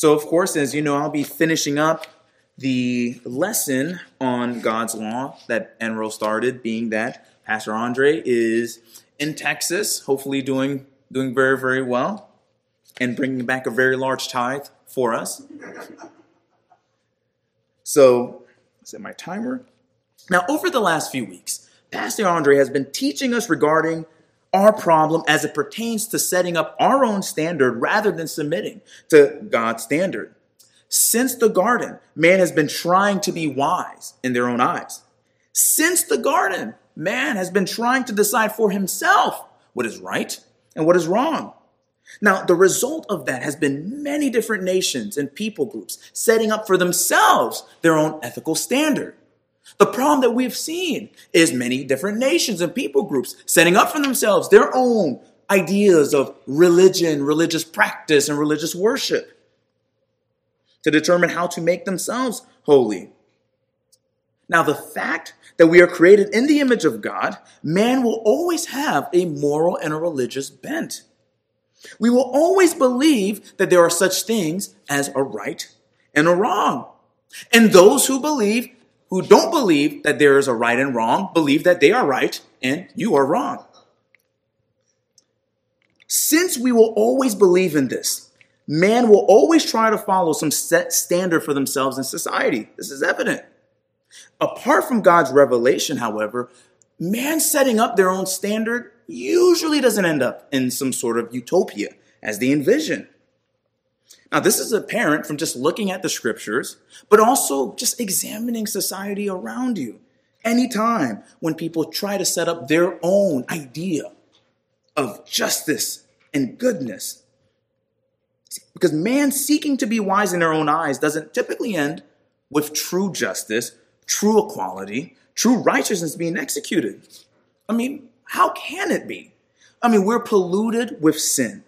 So, of course, as you know, I'll be finishing up the lesson on God's law that Enro started, being that Pastor Andre is in Texas, hopefully doing doing very very well, and bringing back a very large tithe for us. So, set my timer. Now, over the last few weeks, Pastor Andre has been teaching us regarding our problem as it pertains to setting up our own standard rather than submitting to God's standard. Since the garden, man has been trying to be wise in their own eyes. Since the garden, man has been trying to decide for himself what is right and what is wrong. Now, the result of that has been many different nations and people groups setting up for themselves their own ethical standard. The problem that we've seen is many different nations and people groups setting up for themselves their own ideas of religion, religious practice, and religious worship to determine how to make themselves holy. Now, the fact that we are created in the image of God, man will always have a moral and a religious bent. We will always believe that there are such things as a right and a wrong. And those who believe who don't believe that there is a right and wrong believe that they are right and you are wrong. Since we will always believe in this, man will always try to follow some set standard for themselves in society. This is evident. Apart from God's revelation, however, man setting up their own standard usually doesn't end up in some sort of utopia as they envision. Now, this is apparent from just looking at the scriptures, but also just examining society around you. Anytime when people try to set up their own idea of justice and goodness. Because man seeking to be wise in their own eyes doesn't typically end with true justice, true equality, true righteousness being executed. I mean, how can it be? I mean, we're polluted with sin.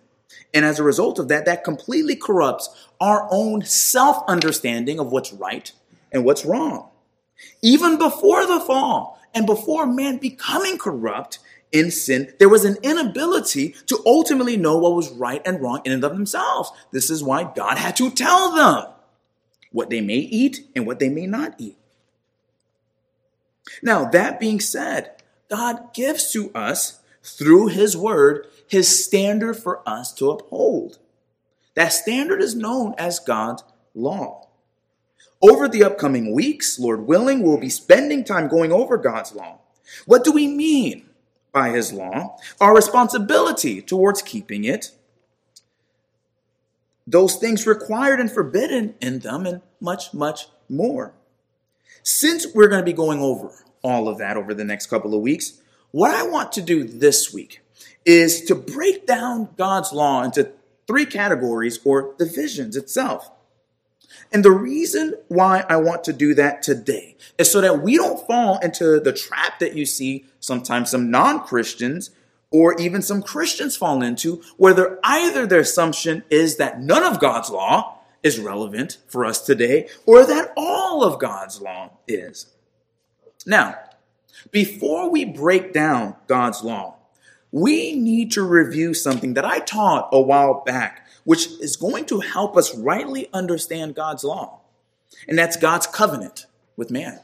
And as a result of that, that completely corrupts our own self understanding of what's right and what's wrong. Even before the fall and before man becoming corrupt in sin, there was an inability to ultimately know what was right and wrong in and of themselves. This is why God had to tell them what they may eat and what they may not eat. Now, that being said, God gives to us through his word his standard for us to uphold. That standard is known as God's law. Over the upcoming weeks, Lord willing, we'll be spending time going over God's law. What do we mean by his law? Our responsibility towards keeping it, those things required and forbidden in them, and much, much more. Since we're going to be going over all of that over the next couple of weeks, what I want to do this week is to break down God's law into three categories or divisions itself. And the reason why I want to do that today is so that we don't fall into the trap that you see sometimes some non Christians or even some Christians fall into, where either their assumption is that none of God's law is relevant for us today, or that all of God's law is. Now, before we break down God's law, we need to review something that I taught a while back, which is going to help us rightly understand God's law. And that's God's covenant with man.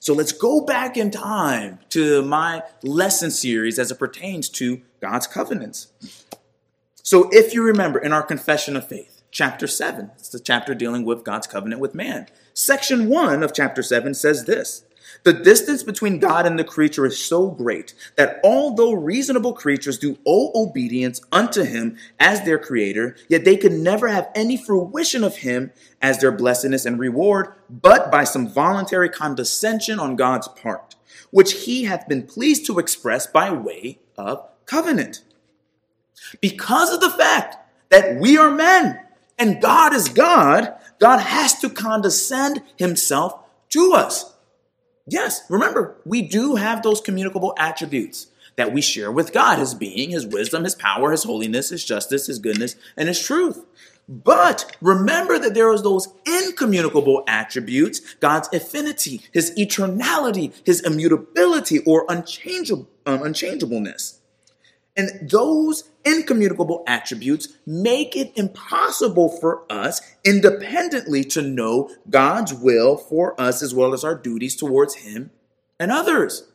So let's go back in time to my lesson series as it pertains to God's covenants. So if you remember in our confession of faith, chapter 7, it's the chapter dealing with God's covenant with man. Section 1 of chapter 7 says this the distance between God and the creature is so great that although reasonable creatures do owe obedience unto him as their creator, yet they can never have any fruition of him as their blessedness and reward, but by some voluntary condescension on God's part, which he hath been pleased to express by way of covenant. Because of the fact that we are men and God is God, God has to condescend himself to us. Yes, remember, we do have those communicable attributes that we share with God His being, His wisdom, His power, His holiness, His justice, His goodness, and His truth. But remember that there is those incommunicable attributes, God's affinity, His eternality, His immutability, or unchangeable, um, unchangeableness. And those incommunicable attributes make it impossible for us independently to know God's will for us as well as our duties towards Him and others.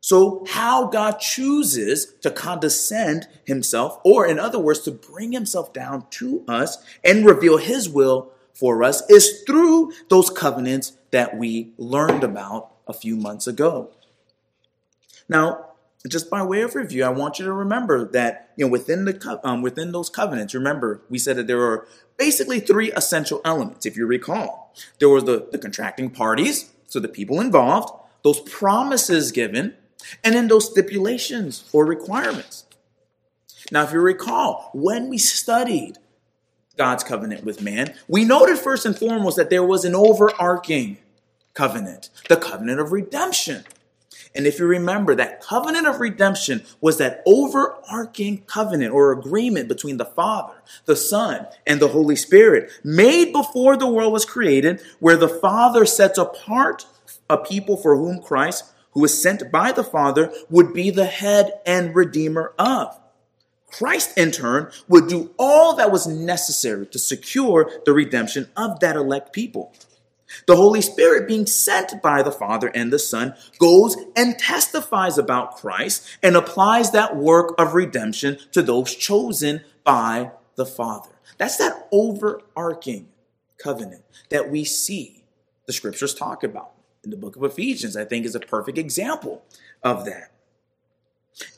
So, how God chooses to condescend Himself, or in other words, to bring Himself down to us and reveal His will for us, is through those covenants that we learned about a few months ago. Now, just by way of review, I want you to remember that you know within the um, within those covenants. Remember, we said that there are basically three essential elements. If you recall, there was the, the contracting parties, so the people involved, those promises given, and then those stipulations or requirements. Now, if you recall, when we studied God's covenant with man, we noted first and foremost that there was an overarching covenant, the covenant of redemption. And if you remember, that covenant of redemption was that overarching covenant or agreement between the Father, the Son, and the Holy Spirit made before the world was created, where the Father sets apart a people for whom Christ, who was sent by the Father, would be the head and redeemer of. Christ, in turn, would do all that was necessary to secure the redemption of that elect people. The Holy Spirit, being sent by the Father and the Son, goes and testifies about Christ and applies that work of redemption to those chosen by the Father. That's that overarching covenant that we see the scriptures talk about. In the book of Ephesians, I think, is a perfect example of that.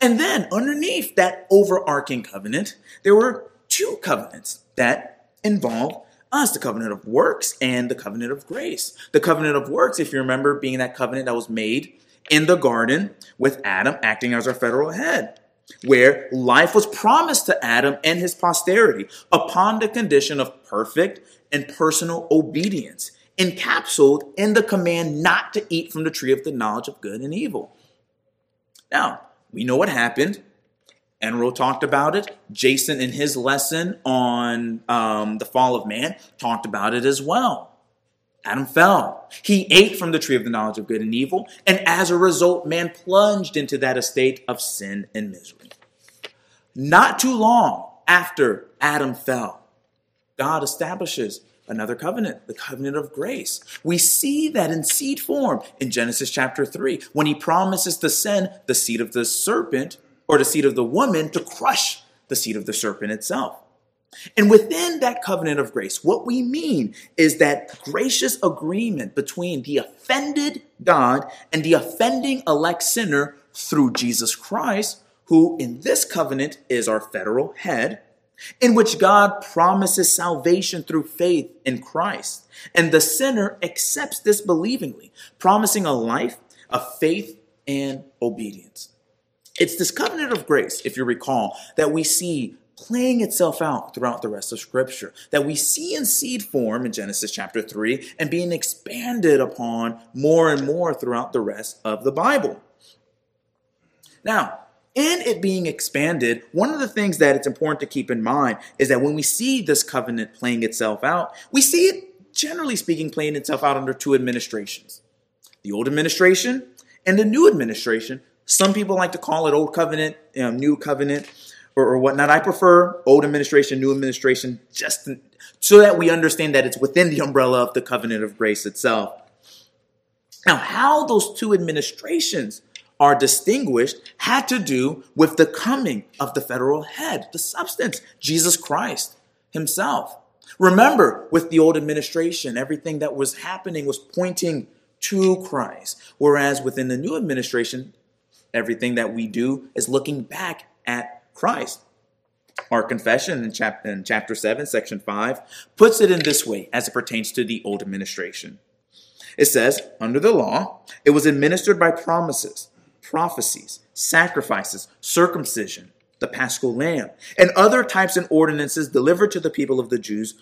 And then underneath that overarching covenant, there were two covenants that involve us the covenant of works and the covenant of grace. The covenant of works, if you remember, being that covenant that was made in the garden with Adam acting as our federal head, where life was promised to Adam and his posterity upon the condition of perfect and personal obedience, encapsulated in the command not to eat from the tree of the knowledge of good and evil. Now, we know what happened. Enro talked about it. Jason, in his lesson on um, the fall of man, talked about it as well. Adam fell. He ate from the tree of the knowledge of good and evil, and as a result, man plunged into that estate of sin and misery. Not too long after Adam fell, God establishes another covenant, the covenant of grace. We see that in seed form in Genesis chapter 3, when he promises to send the seed of the serpent or the seed of the woman to crush the seed of the serpent itself. And within that covenant of grace, what we mean is that gracious agreement between the offended God and the offending elect sinner through Jesus Christ, who in this covenant is our federal head, in which God promises salvation through faith in Christ. And the sinner accepts this believingly, promising a life of faith and obedience. It's this covenant of grace, if you recall, that we see playing itself out throughout the rest of Scripture, that we see in seed form in Genesis chapter 3 and being expanded upon more and more throughout the rest of the Bible. Now, in it being expanded, one of the things that it's important to keep in mind is that when we see this covenant playing itself out, we see it, generally speaking, playing itself out under two administrations the old administration and the new administration, some people like to call it Old Covenant, know, New Covenant, or, or whatnot. I prefer Old Administration, New Administration, just so that we understand that it's within the umbrella of the covenant of grace itself. Now, how those two administrations are distinguished had to do with the coming of the federal head, the substance, Jesus Christ himself. Remember, with the old administration, everything that was happening was pointing to Christ. Whereas within the new administration, Everything that we do is looking back at Christ. Our confession in, chap- in chapter 7, section 5, puts it in this way as it pertains to the old administration. It says, under the law, it was administered by promises, prophecies, sacrifices, circumcision, the paschal lamb, and other types and ordinances delivered to the people of the Jews,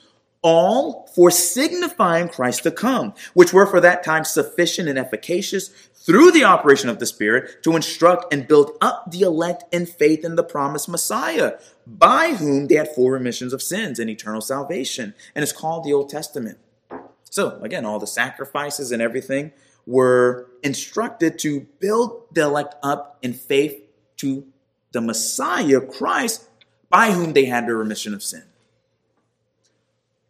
all for signifying Christ to come, which were for that time sufficient and efficacious through the operation of the Spirit to instruct and build up the elect in faith in the promised Messiah, by whom they had full remissions of sins and eternal salvation. And it's called the Old Testament. So, again, all the sacrifices and everything were instructed to build the elect up in faith to the Messiah, Christ, by whom they had the remission of sin.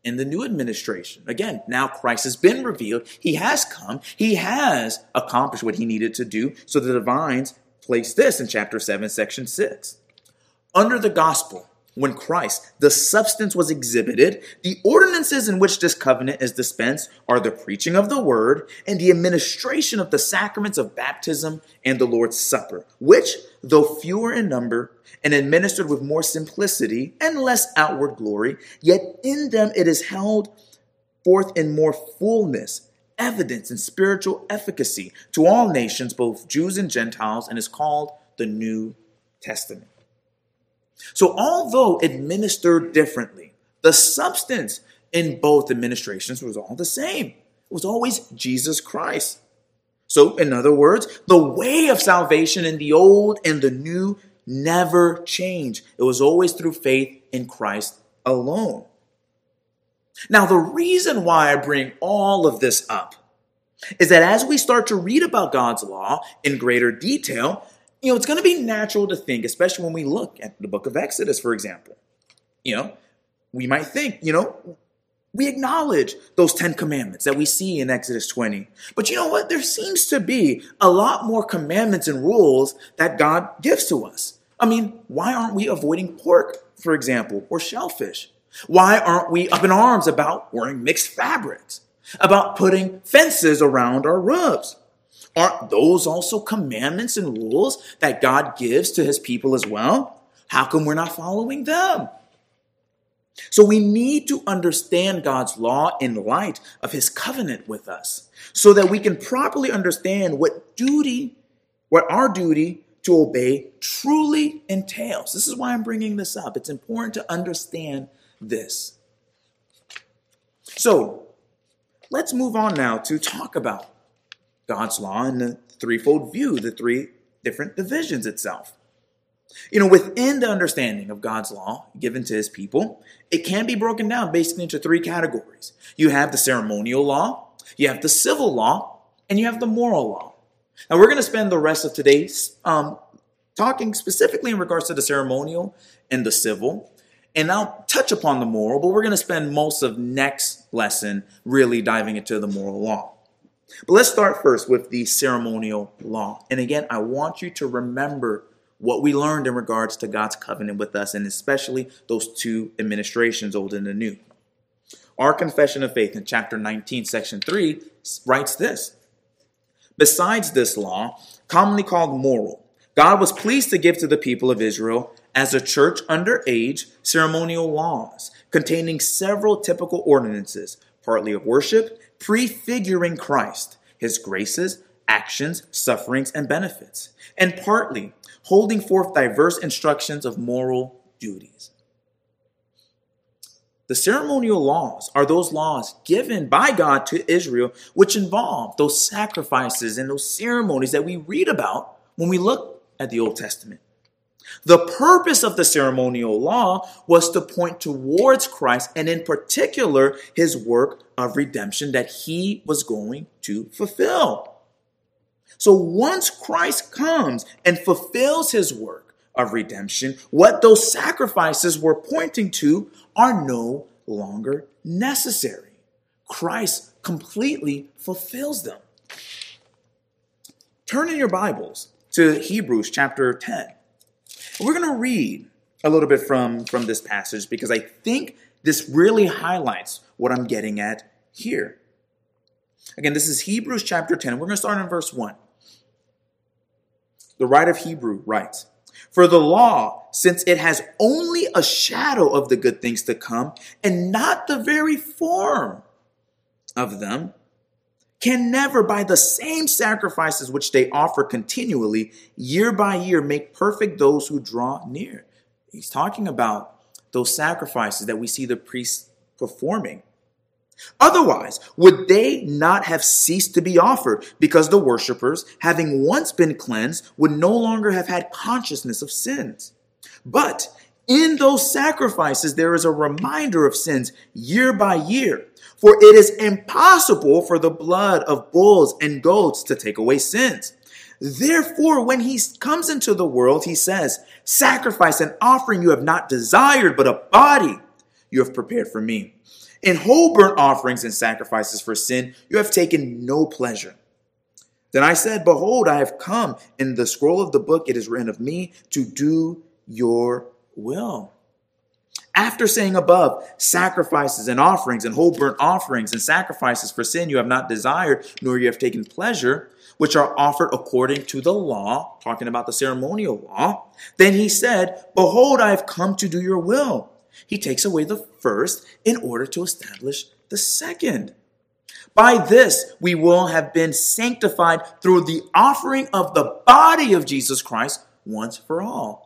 In the new administration, again, now Christ has been revealed. He has come. He has accomplished what he needed to do. So the divines place this in chapter 7, section 6. Under the gospel, when Christ, the substance, was exhibited, the ordinances in which this covenant is dispensed are the preaching of the word and the administration of the sacraments of baptism and the Lord's Supper, which, though fewer in number and administered with more simplicity and less outward glory, yet in them it is held forth in more fullness, evidence, and spiritual efficacy to all nations, both Jews and Gentiles, and is called the New Testament. So, although administered differently, the substance in both administrations was all the same. It was always Jesus Christ. So, in other words, the way of salvation in the old and the new never changed. It was always through faith in Christ alone. Now, the reason why I bring all of this up is that as we start to read about God's law in greater detail, you know, it's going to be natural to think, especially when we look at the book of Exodus, for example. You know, we might think, you know, we acknowledge those 10 commandments that we see in Exodus 20. But you know what? There seems to be a lot more commandments and rules that God gives to us. I mean, why aren't we avoiding pork, for example, or shellfish? Why aren't we up in arms about wearing mixed fabrics? About putting fences around our roofs? Aren't those also commandments and rules that God gives to his people as well? How come we're not following them? So we need to understand God's law in light of his covenant with us so that we can properly understand what duty, what our duty to obey truly entails. This is why I'm bringing this up. It's important to understand this. So let's move on now to talk about God's law in the threefold view, the three different divisions itself. You know, within the understanding of God's law given to his people, it can be broken down basically into three categories. You have the ceremonial law, you have the civil law, and you have the moral law. Now, we're going to spend the rest of today um, talking specifically in regards to the ceremonial and the civil, and I'll touch upon the moral, but we're going to spend most of next lesson really diving into the moral law. But let's start first with the ceremonial law. And again, I want you to remember what we learned in regards to God's covenant with us, and especially those two administrations, Old and the New. Our Confession of Faith in chapter 19, section 3, writes this Besides this law, commonly called moral, God was pleased to give to the people of Israel, as a church under age, ceremonial laws containing several typical ordinances, partly of worship prefiguring Christ, his graces, actions, sufferings, and benefits, and partly holding forth diverse instructions of moral duties. The ceremonial laws are those laws given by God to Israel, which involve those sacrifices and those ceremonies that we read about when we look at the Old Testament. The purpose of the ceremonial law was to point towards Christ and, in particular, his work of redemption that he was going to fulfill. So, once Christ comes and fulfills his work of redemption, what those sacrifices were pointing to are no longer necessary. Christ completely fulfills them. Turn in your Bibles to Hebrews chapter 10. We're going to read a little bit from, from this passage because I think this really highlights what I'm getting at here. Again, this is Hebrews chapter 10. We're going to start in verse 1. The writer of Hebrew writes, For the law, since it has only a shadow of the good things to come and not the very form of them, can never, by the same sacrifices which they offer continually, year by year, make perfect those who draw near. He's talking about those sacrifices that we see the priests performing. Otherwise, would they not have ceased to be offered because the worshippers, having once been cleansed, would no longer have had consciousness of sins? But in those sacrifices, there is a reminder of sins year by year. For it is impossible for the blood of bulls and goats to take away sins. Therefore, when he comes into the world, he says, Sacrifice and offering you have not desired, but a body you have prepared for me. In whole burnt offerings and sacrifices for sin, you have taken no pleasure. Then I said, Behold, I have come. In the scroll of the book it is written of me to do your will. After saying above, sacrifices and offerings and whole burnt offerings and sacrifices for sin you have not desired, nor you have taken pleasure, which are offered according to the law, talking about the ceremonial law, then he said, Behold, I have come to do your will. He takes away the first in order to establish the second. By this, we will have been sanctified through the offering of the body of Jesus Christ once for all.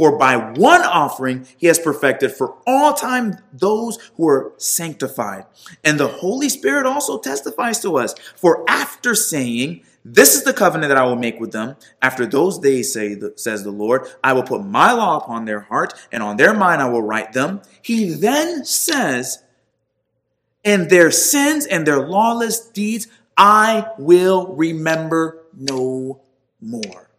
For by one offering he has perfected for all time those who are sanctified. And the Holy Spirit also testifies to us. For after saying, this is the covenant that I will make with them. After those days, say, says the Lord, I will put my law upon their heart, and on their mind I will write them. He then says, and their sins and their lawless deeds I will remember no more.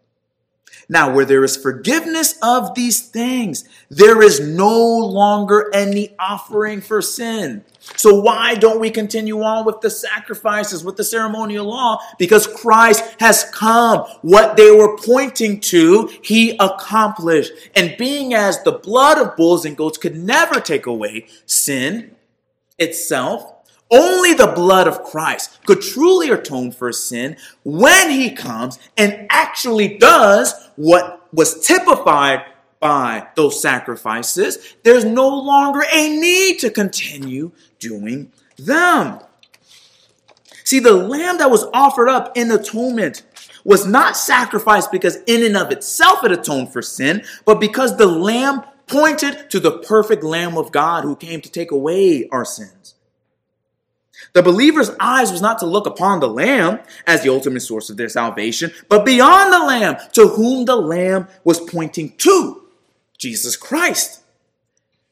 Now, where there is forgiveness of these things, there is no longer any offering for sin. So why don't we continue on with the sacrifices, with the ceremonial law? Because Christ has come. What they were pointing to, he accomplished. And being as the blood of bulls and goats could never take away sin itself, only the blood of Christ could truly atone for sin when he comes and actually does what was typified by those sacrifices. There's no longer a need to continue doing them. See, the lamb that was offered up in atonement was not sacrificed because in and of itself it atoned for sin, but because the lamb pointed to the perfect lamb of God who came to take away our sins. The believer's eyes was not to look upon the Lamb as the ultimate source of their salvation, but beyond the Lamb, to whom the Lamb was pointing to Jesus Christ.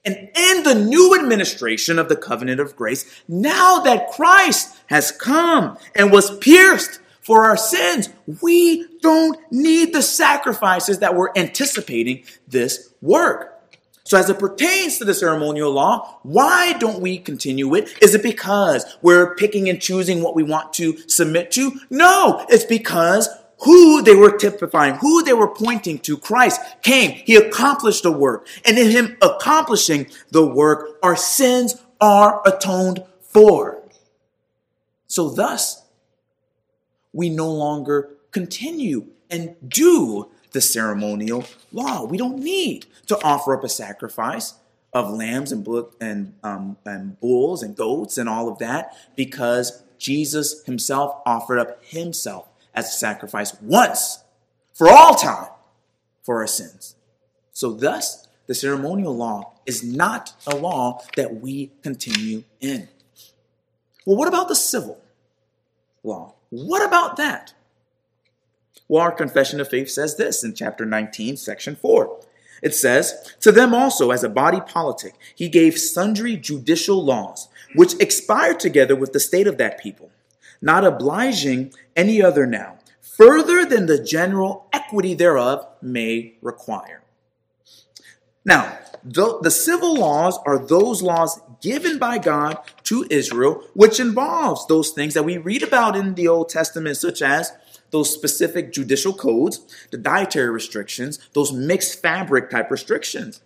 And in the new administration of the covenant of grace, now that Christ has come and was pierced for our sins, we don't need the sacrifices that were anticipating this work. So as it pertains to the ceremonial law, why don't we continue it? Is it because we're picking and choosing what we want to submit to? No, it's because who they were typifying, who they were pointing to, Christ came. He accomplished the work. And in him accomplishing the work, our sins are atoned for. So thus, we no longer continue and do the ceremonial law. We don't need to offer up a sacrifice of lambs and, and, um, and bulls and goats and all of that because Jesus himself offered up himself as a sacrifice once for all time for our sins. So, thus, the ceremonial law is not a law that we continue in. Well, what about the civil law? What about that? Well, our confession of faith says this in chapter 19, section 4. It says, To them also, as a body politic, he gave sundry judicial laws, which expired together with the state of that people, not obliging any other now, further than the general equity thereof may require. Now, the, the civil laws are those laws given by God to Israel, which involves those things that we read about in the Old Testament, such as those specific judicial codes, the dietary restrictions, those mixed fabric type restrictions.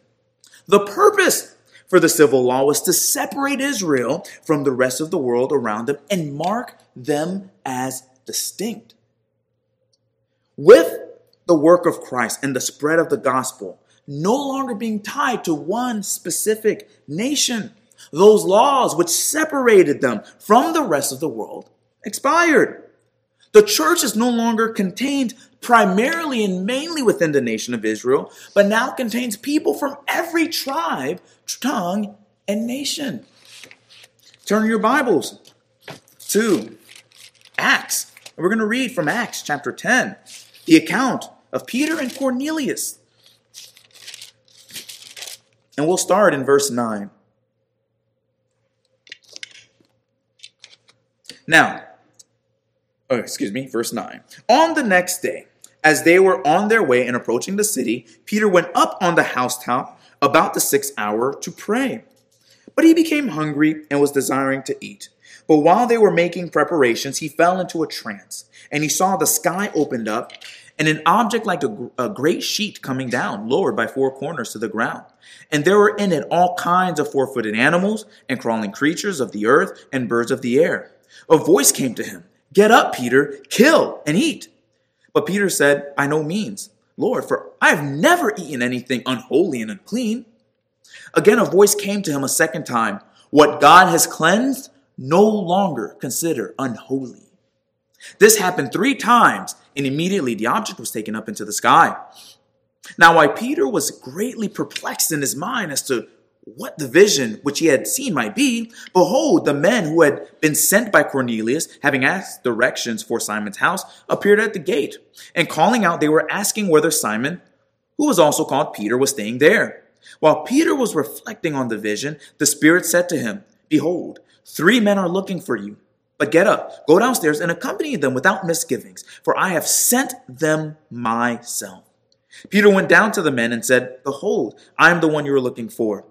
The purpose for the civil law was to separate Israel from the rest of the world around them and mark them as distinct. With the work of Christ and the spread of the gospel no longer being tied to one specific nation, those laws which separated them from the rest of the world expired. The church is no longer contained primarily and mainly within the nation of Israel, but now contains people from every tribe, tongue, and nation. Turn your Bibles to Acts. And we're going to read from Acts chapter 10, the account of Peter and Cornelius. And we'll start in verse 9. Now, oh, excuse me, verse 9. On the next day, as they were on their way and approaching the city, Peter went up on the housetop about the sixth hour to pray. But he became hungry and was desiring to eat. But while they were making preparations, he fell into a trance, and he saw the sky opened up, and an object like a, a, great sheet coming down, lowered by four corners to the ground. And there were in it all kinds of four footed animals, and crawling creatures of the earth, and birds of the air. A voice came to him Get up, Peter, kill and eat. But Peter said, By no means, Lord, for I have never eaten anything unholy and unclean. Again, a voice came to him a second time What God has cleansed, no longer consider unholy. This happened three times, and immediately the object was taken up into the sky. Now, while Peter was greatly perplexed in his mind as to what the vision which he had seen might be, behold, the men who had been sent by Cornelius, having asked directions for Simon's house, appeared at the gate. And calling out, they were asking whether Simon, who was also called Peter, was staying there. While Peter was reflecting on the vision, the Spirit said to him, Behold, three men are looking for you. But get up, go downstairs, and accompany them without misgivings, for I have sent them myself. Peter went down to the men and said, Behold, I am the one you are looking for.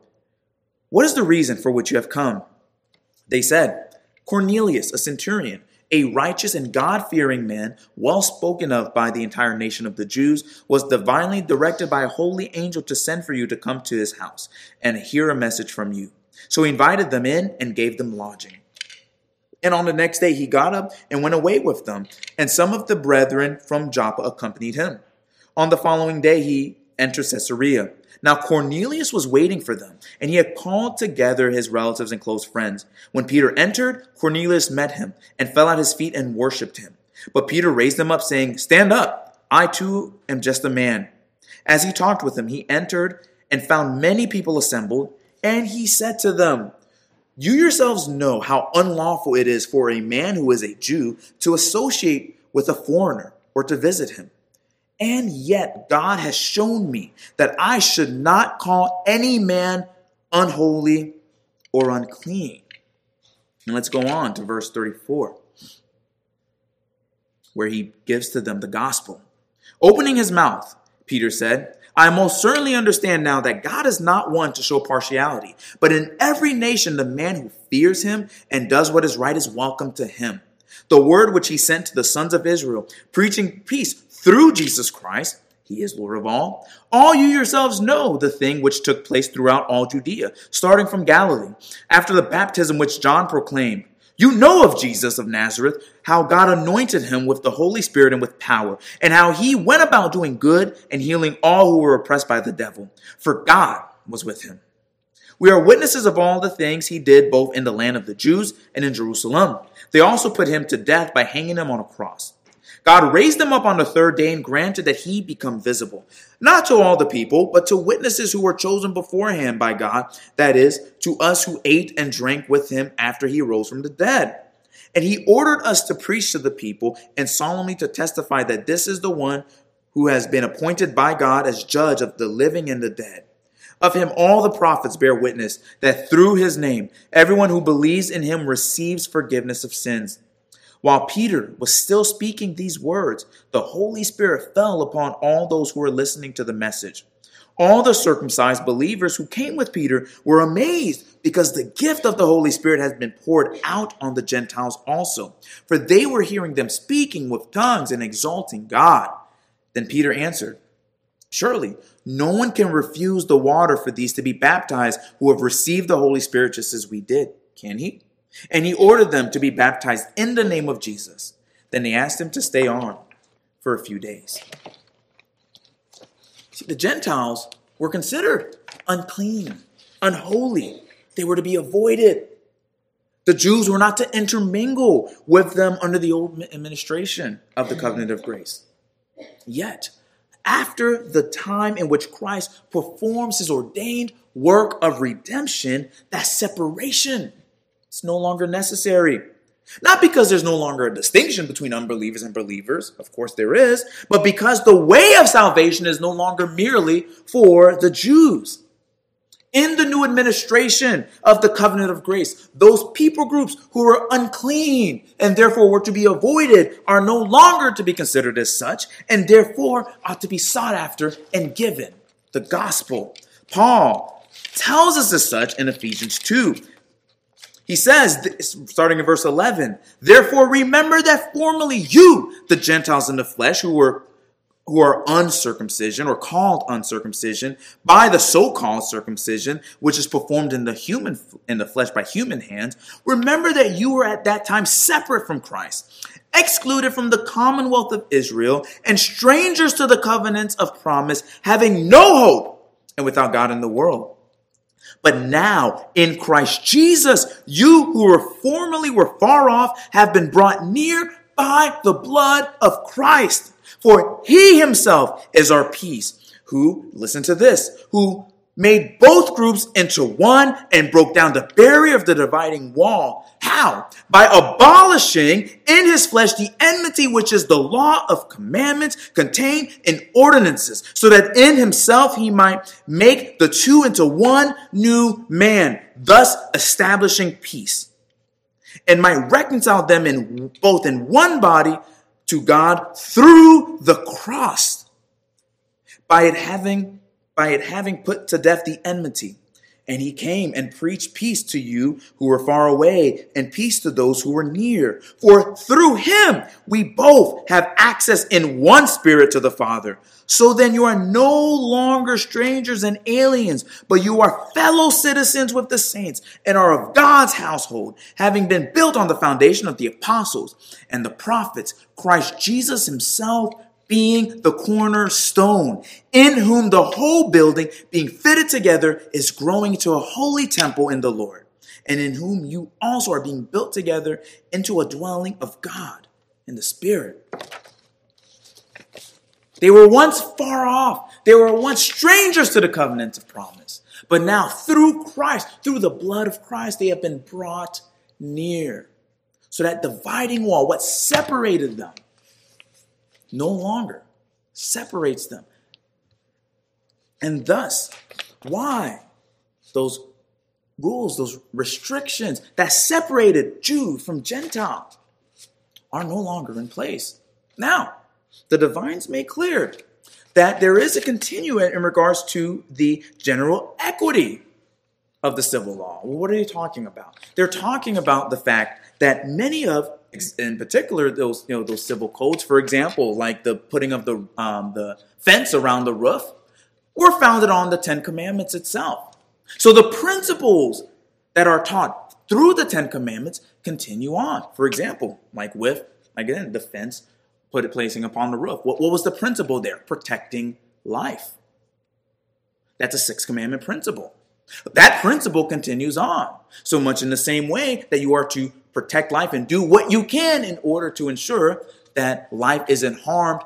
What is the reason for which you have come? They said, Cornelius, a centurion, a righteous and God fearing man, well spoken of by the entire nation of the Jews, was divinely directed by a holy angel to send for you to come to his house and hear a message from you. So he invited them in and gave them lodging. And on the next day he got up and went away with them, and some of the brethren from Joppa accompanied him. On the following day he entered Caesarea. Now Cornelius was waiting for them, and he had called together his relatives and close friends. When Peter entered, Cornelius met him and fell at his feet and worshipped him. But Peter raised him up, saying, Stand up, I too am just a man. As he talked with him, he entered and found many people assembled, and he said to them, You yourselves know how unlawful it is for a man who is a Jew to associate with a foreigner or to visit him. And yet, God has shown me that I should not call any man unholy or unclean. And let's go on to verse 34, where he gives to them the gospel. Opening his mouth, Peter said, I most certainly understand now that God is not one to show partiality, but in every nation, the man who fears him and does what is right is welcome to him. The word which he sent to the sons of Israel, preaching peace through Jesus Christ, he is Lord of all. All you yourselves know the thing which took place throughout all Judea, starting from Galilee, after the baptism which John proclaimed. You know of Jesus of Nazareth, how God anointed him with the Holy Spirit and with power, and how he went about doing good and healing all who were oppressed by the devil, for God was with him. We are witnesses of all the things he did both in the land of the Jews and in Jerusalem. They also put him to death by hanging him on a cross. God raised him up on the third day and granted that he become visible, not to all the people, but to witnesses who were chosen beforehand by God, that is, to us who ate and drank with him after he rose from the dead. And he ordered us to preach to the people and solemnly to testify that this is the one who has been appointed by God as judge of the living and the dead. Of him, all the prophets bear witness that through his name, everyone who believes in him receives forgiveness of sins. While Peter was still speaking these words, the Holy Spirit fell upon all those who were listening to the message. All the circumcised believers who came with Peter were amazed because the gift of the Holy Spirit has been poured out on the Gentiles also, for they were hearing them speaking with tongues and exalting God. Then Peter answered, Surely no one can refuse the water for these to be baptized who have received the Holy Spirit just as we did, can he? And he ordered them to be baptized in the name of Jesus. Then they asked him to stay on for a few days. See, the Gentiles were considered unclean, unholy. They were to be avoided. The Jews were not to intermingle with them under the old administration of the covenant of grace. Yet, after the time in which Christ performs his ordained work of redemption, that separation is no longer necessary. Not because there's no longer a distinction between unbelievers and believers, of course there is, but because the way of salvation is no longer merely for the Jews in the new administration of the covenant of grace, those people groups who were unclean and therefore were to be avoided are no longer to be considered as such and therefore ought to be sought after and given the gospel. Paul tells us as such in Ephesians 2. He says, starting in verse 11, therefore remember that formerly you, the Gentiles in the flesh, who were who are uncircumcision or called uncircumcision by the so-called circumcision which is performed in the human in the flesh by human hands remember that you were at that time separate from Christ excluded from the commonwealth of Israel and strangers to the covenants of promise having no hope and without God in the world but now in Christ Jesus you who were formerly were far off have been brought near by the blood of Christ. For he himself is our peace, who, listen to this, who made both groups into one and broke down the barrier of the dividing wall. How? By abolishing in his flesh the enmity which is the law of commandments contained in ordinances, so that in himself he might make the two into one new man, thus establishing peace, and might reconcile them in both in one body to God through the cross by it having by it having put to death the enmity. And he came and preached peace to you who were far away and peace to those who were near. For through him we both have access in one spirit to the Father. So then you are no longer strangers and aliens, but you are fellow citizens with the saints and are of God's household, having been built on the foundation of the apostles and the prophets, Christ Jesus himself being the cornerstone, in whom the whole building being fitted together is growing to a holy temple in the Lord, and in whom you also are being built together into a dwelling of God in the Spirit. They were once far off. They were once strangers to the covenant of promise. But now, through Christ, through the blood of Christ, they have been brought near. So that dividing wall, what separated them, no longer separates them. And thus, why those rules, those restrictions that separated Jew from Gentile are no longer in place. Now, the divines make clear that there is a continuum in regards to the general equity of the civil law. Well, what are they talking about? They're talking about the fact that many of, in particular, those you know those civil codes, for example, like the putting of the um, the fence around the roof, were founded on the Ten Commandments itself. So the principles that are taught through the Ten Commandments continue on. For example, like with again the fence put it placing upon the roof. What, what was the principle there? Protecting life. That's a sixth commandment principle. That principle continues on. So much in the same way that you are to protect life and do what you can in order to ensure that life isn't harmed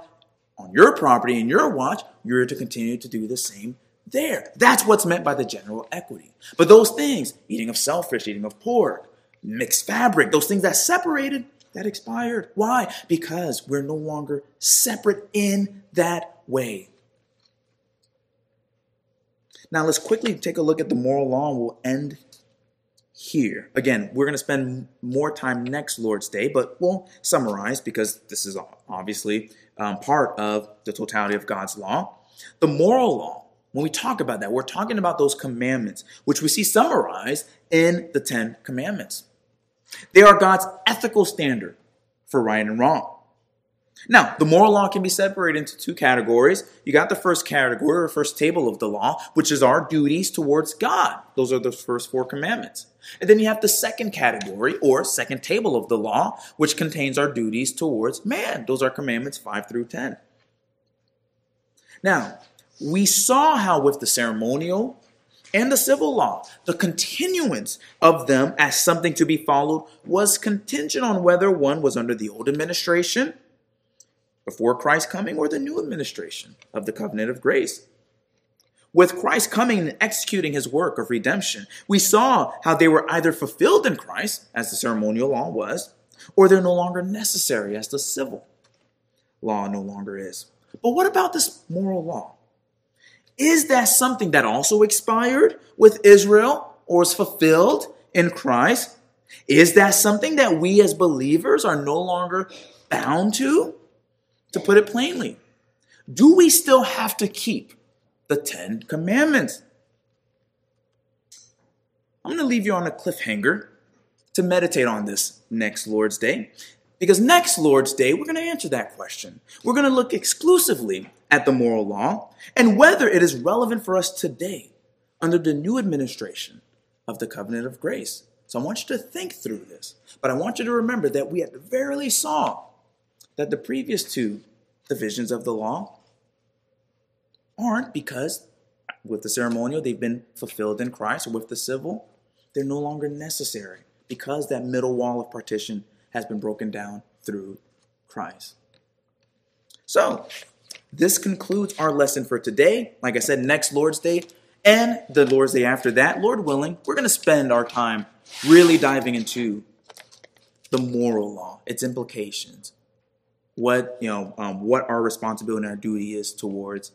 on your property and your watch, you're to continue to do the same there. That's what's meant by the general equity. But those things, eating of selfish, eating of pork, mixed fabric, those things that separated, that expired. Why? Because we're no longer separate in that way. Now, let's quickly take a look at the moral law and we'll end here. Again, we're going to spend more time next Lord's Day, but we'll summarize because this is obviously um, part of the totality of God's law. The moral law, when we talk about that, we're talking about those commandments, which we see summarized in the Ten Commandments. They are God's ethical standard for right and wrong. Now, the moral law can be separated into two categories. You got the first category, or first table of the law, which is our duties towards God. Those are the first four commandments. And then you have the second category, or second table of the law, which contains our duties towards man. Those are commandments 5 through 10. Now, we saw how with the ceremonial and the civil law, the continuance of them as something to be followed was contingent on whether one was under the old administration before Christ's coming or the new administration of the covenant of grace. With Christ coming and executing his work of redemption, we saw how they were either fulfilled in Christ, as the ceremonial law was, or they're no longer necessary, as the civil law no longer is. But what about this moral law? Is that something that also expired with Israel or is fulfilled in Christ? Is that something that we as believers are no longer bound to? To put it plainly, do we still have to keep the Ten Commandments? I'm going to leave you on a cliffhanger to meditate on this next Lord's Day. Because next Lord's Day, we're going to answer that question. We're going to look exclusively at the moral law and whether it is relevant for us today under the new administration of the covenant of grace. So I want you to think through this, but I want you to remember that we at the very least saw that the previous two divisions of the law aren't because with the ceremonial they've been fulfilled in Christ, or with the civil, they're no longer necessary because that middle wall of partition has been broken down through Christ. So, this concludes our lesson for today. Like I said, next Lord's Day and the Lord's Day after that, Lord willing, we're going to spend our time really diving into the moral law, its implications, what you know, um, what our responsibility and our duty is towards.